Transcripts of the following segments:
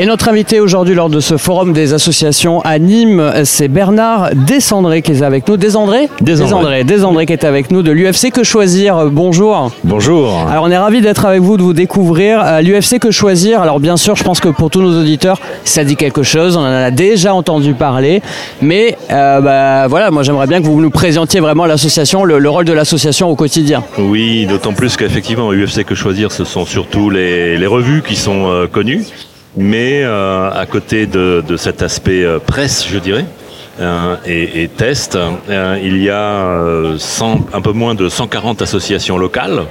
Et notre invité aujourd'hui lors de ce forum des associations à Nîmes, c'est Bernard Descendré qui est avec nous. Desandré Desandré. Desandré qui est avec nous de l'UFC Que Choisir. Bonjour. Bonjour. Alors on est ravi d'être avec vous, de vous découvrir. L'UFC Que Choisir, alors bien sûr, je pense que pour tous nos auditeurs, ça dit quelque chose. On en a déjà entendu parler. Mais euh, bah, voilà, moi j'aimerais bien que vous nous présentiez vraiment l'association, le, le rôle de l'association au quotidien. Oui, d'autant plus qu'effectivement, UFC Que Choisir, ce sont surtout les, les revues qui sont euh, connues. Mais euh, à côté de, de cet aspect euh, presse, je dirais, euh, et, et test, il y a euh, 100 un peu moins de 140 associations locales.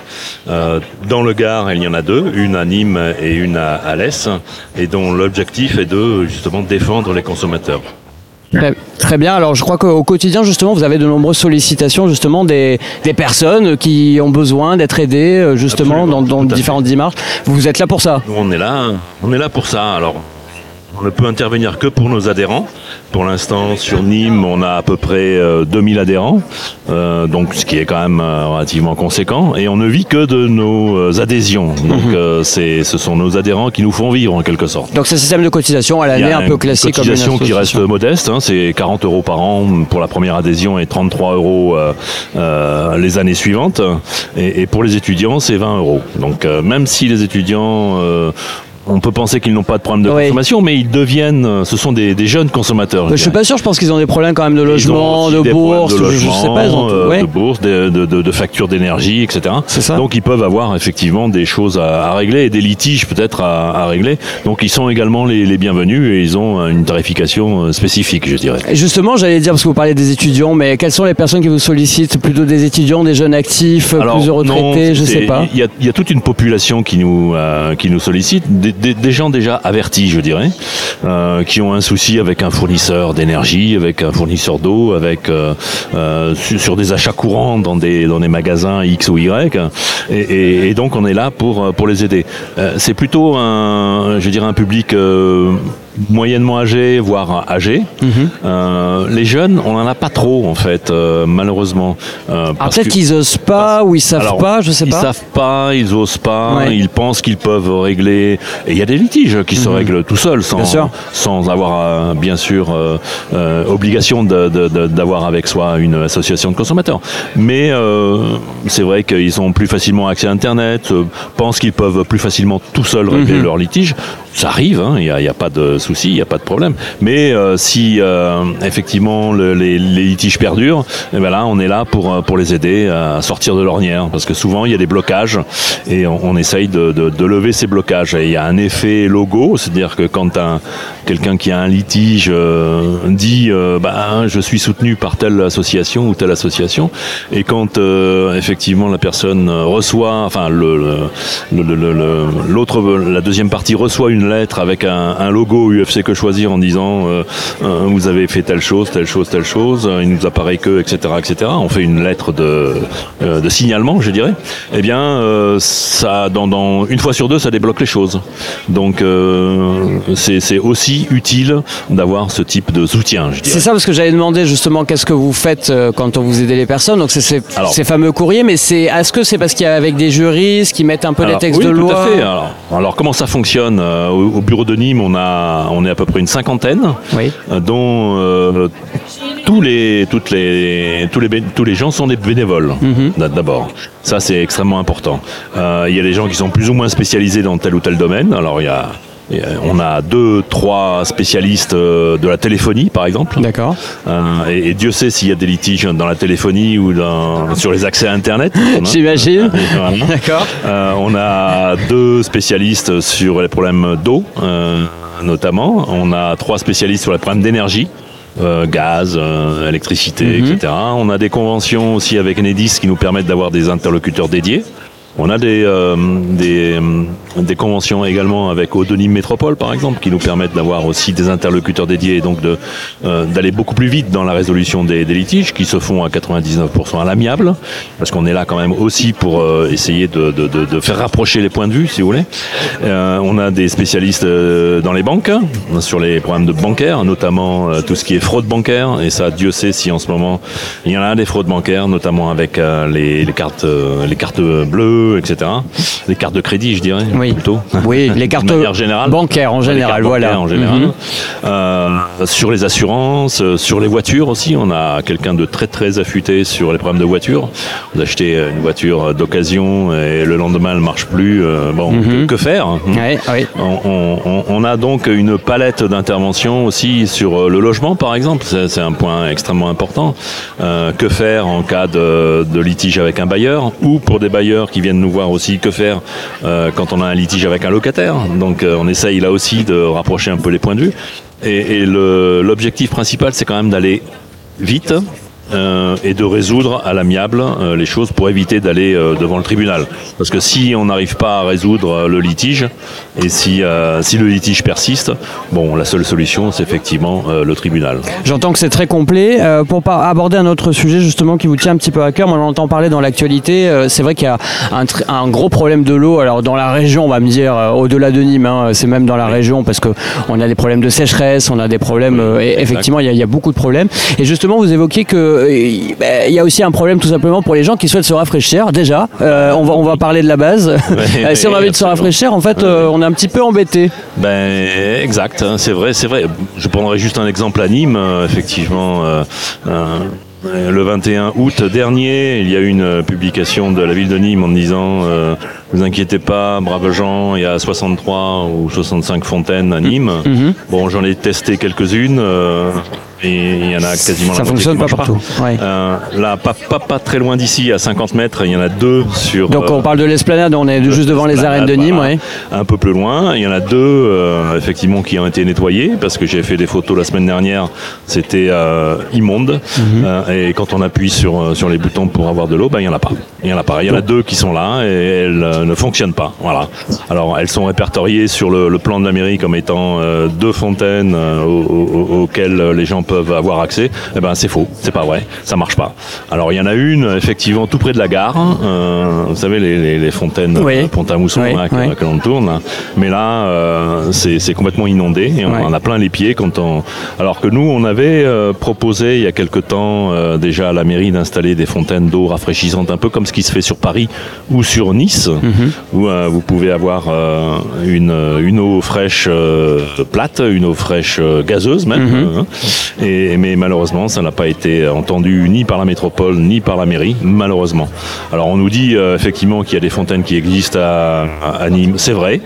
Dans le Gard, il y en a deux, une à Nîmes et une à Alès, et dont l'objectif est de justement défendre les consommateurs. Très, très bien. Alors, je crois qu'au quotidien, justement, vous avez de nombreuses sollicitations, justement, des, des personnes qui ont besoin d'être aidées, euh, justement, Absolument, dans, dans différentes démarches. Vous êtes là pour ça? Nous, on est là, on est là pour ça. Alors, on ne peut intervenir que pour nos adhérents. Pour l'instant, sur Nîmes, on a à peu près euh, 2000 adhérents, euh, donc ce qui est quand même euh, relativement conséquent. Et on ne vit que de nos euh, adhésions. Donc, Mhm. euh, c'est, ce sont nos adhérents qui nous font vivre en quelque sorte. Donc, c'est un système de cotisation à l'année un peu une classique comme une cotisation qui reste modeste, hein, c'est 40 euros par an pour la première adhésion et 33 euros euh, euh, les années suivantes. Et, et pour les étudiants, c'est 20 euros. Donc euh, même si les étudiants euh, on peut penser qu'ils n'ont pas de problème de Oui. consommation, mais ils deviennent, euh, ce sont des, des jeunes consommateurs. Je suis dirais. pas sûr, je pense qu'ils ont des problèmes quand même de logement, aussi de bourse, de je sais pas. Ils ont logement, tout. euh, Ouais. de bourse, de, de, de, de factures d'énergie, etc. C'est ça. Donc ils peuvent avoir effectivement des choses à, à régler et des litiges peut-être à, à régler. Donc ils sont également les, les bienvenus et ils ont une tarification euh, spécifique, je dirais. Et Justement, j'allais dire, parce que vous parlez des étudiants, mais quelles sont les personnes qui vous sollicitent? Plutôt des étudiants, des jeunes actifs, Alors, plus de retraités, non, je sais pas. Il y, a, il y a toute une population qui nous, euh, qui nous sollicite, des, des- gens déjà avertis, je dirais, euh, qui ont un souci avec un fournisseur d'énergie, avec un fournisseur d'eau, avec euh, euh, sur, des achats courants dans des, dans des magasins X ou Y. Et, donc on est là pour, pour les aider. C'est plutôt un, je dirais, un public moyennement âgé, voire âgé. Mhm. Euh, les jeunes, on n'en a pas trop en fait, euh, malheureusement. Euh, Ah, peut-être qu'ils osent pas ou ils savent alors, pas, je sais ils pas. savent pas, ils osent pas, Ouais. ils pensent qu'ils peuvent régler. Et il y a des litiges qui se règlent tout seuls, sans, Mhm. Sans avoir, euh, bien sûr, obligation d'avoir avec soi une association de consommateurs. Mais c'est vrai qu'ils ont plus facilement accès à Internet, pensent qu'ils peuvent plus facilement tout seuls régler Mhm. leurs litiges. Ça arrive, hein, il n'y a, pas de souci, il n'y a pas de problème. Mais euh, si euh, effectivement le- les, litiges perdurent, eh ben là, on est là pour, euh, pour les aider à sortir de l'ornière. Parce que souvent, il y a des blocages et on, essaye de, de- de lever ces blocages. Et il y a un effet logo, c'est-à-dire que quand un- quelqu'un qui a un litige euh, dit euh, bah, je suis soutenu par telle association ou telle association, et quand euh, effectivement la personne reçoit, enfin le, le- le- l'autre, la deuxième partie reçoit une lettre avec un, un logo UFC que choisir en disant euh, euh, vous avez fait telle chose, telle chose, telle chose, il nous apparaît que, etc., etc. On fait une lettre de, euh, de signalement, je dirais. Eh bien, euh, ça, dans, dans- une fois sur deux, ça débloque les choses. Donc, euh, c'est aussi utile d'avoir ce type de soutien, je dirais. C'est ça parce que j'avais demandé justement qu'est-ce que vous faites euh, quand on vous aide les personnes. Donc c'est ces, fameux courriers, mais c'est est-ce que c'est parce qu'il y a avec des juristes qui mettent un peu Alors, les textes oui, de tout loi à fait. Alors, alors, comment ça fonctionne Euh, au, au bureau de Nîmes, on a, on est à peu près une cinquantaine, Oui. euh, dont euh, tous les, toutes les, tous les, tous les gens sont des bénévoles. Mhm. d'a- D'abord, ça c'est extrêmement important. Euh, Il y a des gens qui sont plus ou moins spécialisés dans tel ou tel domaine. Alors il y a et, euh, on a deux, trois spécialistes euh, de la téléphonie, par exemple. D'accord. Euh, et, et Dieu sait s'il y a des litiges dans la téléphonie ou dans, sur les accès à Internet. J'imagine. D'accord. On a deux spécialistes sur les problèmes d'eau, notamment. On a trois spécialistes sur les problèmes d'énergie. euh, gaz, euh, électricité, Mhm. etc. On a des conventions aussi avec Enedis qui nous permettent d'avoir des interlocuteurs dédiés. On a des, euh, des, euh, des conventions également avec Odenim Métropole, par exemple, qui nous permettent d'avoir aussi des interlocuteurs dédiés et donc euh, d'aller beaucoup plus vite dans la résolution des, des litiges qui se font à 99% à l'amiable, parce qu'on est là quand même aussi pour euh, essayer de, de, de, faire rapprocher les points de vue, si vous voulez. Euh, on a des spécialistes euh, dans les banques, sur les problèmes de bancaires, notamment tout ce qui est fraude bancaire, et ça, Dieu sait si en ce moment il y en a des fraudes bancaires, notamment avec les, les cartes, les cartes bleues, etc. Les cartes de crédit, je dirais, Oui. plutôt. Oui, les cartes générale. bancaires en général, voilà. bancaires en général. Mhm. Euh, sur les assurances, euh, sur les voitures aussi, on a quelqu'un de très très affûté sur les problèmes de voitures. Vous achetez une voiture d'occasion et le lendemain elle marche plus. euh, bon, Mhm. que, que faire hein Ouais, on, on- on a donc une palette d'interventions aussi sur euh, le logement, par exemple. C'est c'est un point extrêmement important. Euh, que faire en cas de, de litige avec un bailleur ou pour des bailleurs qui viennent nous voir aussi, que faire euh, quand on a un litige avec un locataire. Donc euh, on essaye là aussi de rapprocher un peu les points de vue. Et, l'objectif principal, c'est quand même d'aller vite. Euh, et de résoudre à l'amiable euh, les choses pour éviter d'aller euh, devant le tribunal. Parce que si on n'arrive pas à résoudre le litige et si, si le litige persiste, bon, la seule solution, c'est effectivement le tribunal. J'entends que c'est très complet. Pour aborder un autre sujet justement qui vous tient un petit peu à cœur, on en entend parler dans l'actualité. C'est vrai qu'il y a un, un gros problème de l'eau. Alors dans la région, on va me dire, au-delà de Nîmes, hein, c'est même dans la région parce que on a des problèmes de sécheresse, on a des problèmes. et effectivement, il y, a, il y a beaucoup de problèmes. Et justement, vous évoquiez que euh, il ben, il y a aussi un problème tout simplement pour les gens qui souhaitent se rafraîchir. Déjà, Euh, on va on va parler de la base. Euh, si on a envie de se rafraîchir, en fait, euh, on est un petit peu embêté. Ben exact, hein, c'est vrai, c'est vrai. Je prendrai juste un exemple à Nîmes, effectivement. le 21 août dernier, il y a eu une publication de la ville de Nîmes en disant euh, vous inquiétez pas, braves gens, il y a 63 ou 65 fontaines à Nîmes. Mhm. Bon, j'en ai testé quelques-unes euh, et il y en a quasiment Ça moitié fonctionne pas partout. Ouais. Euh, là, pas, pas, pas très loin d'ici, à 50 mètres, il y en a deux sur. Donc euh, on parle de l'esplanade, on est juste devant les arènes de Nîmes. voilà. ouais. Un peu plus loin, il y en a deux euh, effectivement qui ont été nettoyés parce que j'ai fait des photos la semaine dernière, c'était euh, immonde. Mhm. Euh, et quand on appuie sur, euh, sur les boutons pour avoir de l'eau, ben, il n'y en a pas. Il y en a pas. Il y en a deux qui sont là et elles euh, ne fonctionnent pas. Voilà. Alors elles sont répertoriées sur le, le plan de la mairie comme étant euh, deux fontaines euh, au- au- auxquelles les gens peuvent avoir accès. Eh ben c'est faux, c'est pas vrai, ça marche pas. Alors il y en a une effectivement tout près de la gare. euh, vous savez les, les- les fontaines Oui. euh, Pont-à-Mousson Oui, là, que, oui. que l'on tourne. Mais là, euh, c'est complètement inondé et on en a plein les pieds quand on. Alors que nous, on avait euh, proposé il y a quelque temps déjà à la mairie d'installer des fontaines d'eau rafraîchissantes, un peu comme ce qui se fait sur Paris ou sur Nice, Mhm. où vous pouvez avoir une, une eau fraîche plate, une eau fraîche gazeuse même. Mhm. hein. Mais malheureusement, ça n'a pas été entendu ni par la métropole ni par la mairie, malheureusement. Alors on nous dit euh, effectivement qu'il y a des fontaines qui existent à Nîmes, c'est vrai.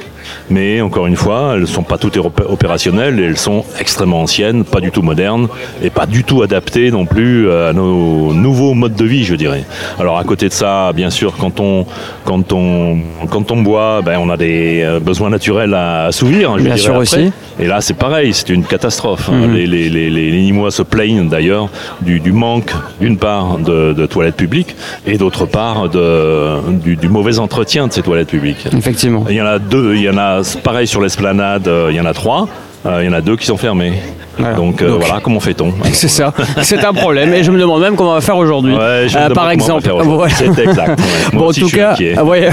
Mais encore une fois, elles ne sont pas toutes opé- opérationnelles et elles sont extrêmement anciennes, pas du tout modernes et pas du tout adaptées non plus euh, à nos nouveaux modes de vie, je dirais. Alors à côté de ça, bien sûr, quand on quand on quand on boit, ben, on a des euh, besoins naturels à assouvir. je Bien sûr après. aussi. Et là, c'est pareil, c'est une catastrophe. hein. Mhm. Les, les, les, les- les Nîmois se plaignent d'ailleurs du, du manque, d'une part, de, de toilettes publiques et d'autre part, de, du, du mauvais entretien de ces toilettes publiques. Effectivement. Il y en a deux, il y en a, pareil sur l'esplanade, euh, il y en a trois, euh, il y en a deux qui sont fermés. Voilà. Donc, euh, Donc- voilà, comment fait-on C'est ça, c'est un problème et je me demande même comment on va faire aujourd'hui. Ouais, Euh, par exemple. Voilà. C'est exact. ouais. Bon, en tout cas, ah ouais.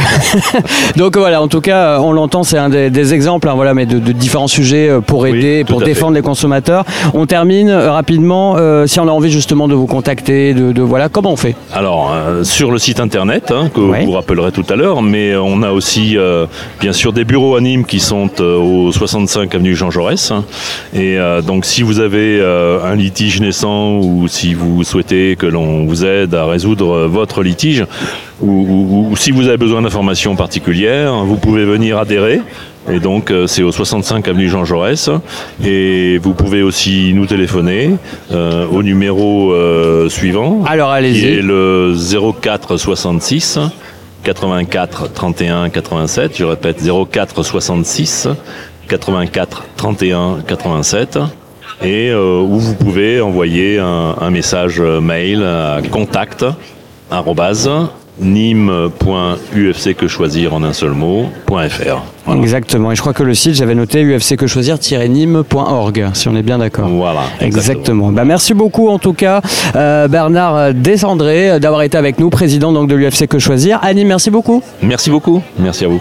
donc voilà, en tout cas, on l'entend, c'est un des, des exemples, hein, voilà, mais de, de différents sujets euh, pour aider, pour défendre les consommateurs. On termine euh, rapidement. euh, si on a envie justement de vous contacter, de, de- voilà, comment on fait? Alors, euh, sur le site internet, hein, que vous rappellerez tout à l'heure, mais euh, on a aussi, euh, bien sûr, des bureaux à Nîmes qui sont euh, au 65 avenue Jean Jaurès. hein. Et euh, donc, si vous avez euh, un litige naissant ou si vous souhaitez que l'on vous aide à résoudre euh, votre litige, ou, ou- ou si vous avez besoin d'informations particulières, vous pouvez venir adhérer. Et donc, euh, c'est au 65 avenue Jean Jaurès. Et vous pouvez aussi nous téléphoner euh, au numéro euh, suivant Alors qui est allez-y. le 04 66 84 31 87. Je répète 04 66 84 31 87. Et euh, où vous pouvez envoyer un, un message mail à contact nîmes.ufc que choisir en un seul mot.fr. Voilà. Exactement. Et je crois que le site, j'avais noté ufc que choisir-nîmes.org, si on est bien d'accord. Voilà. Exactement. Bah, merci beaucoup en tout cas, euh, Bernard Descendré, d'avoir été avec nous, président donc, de l'UFC que choisir. Annie, merci beaucoup. Merci beaucoup. Merci à vous.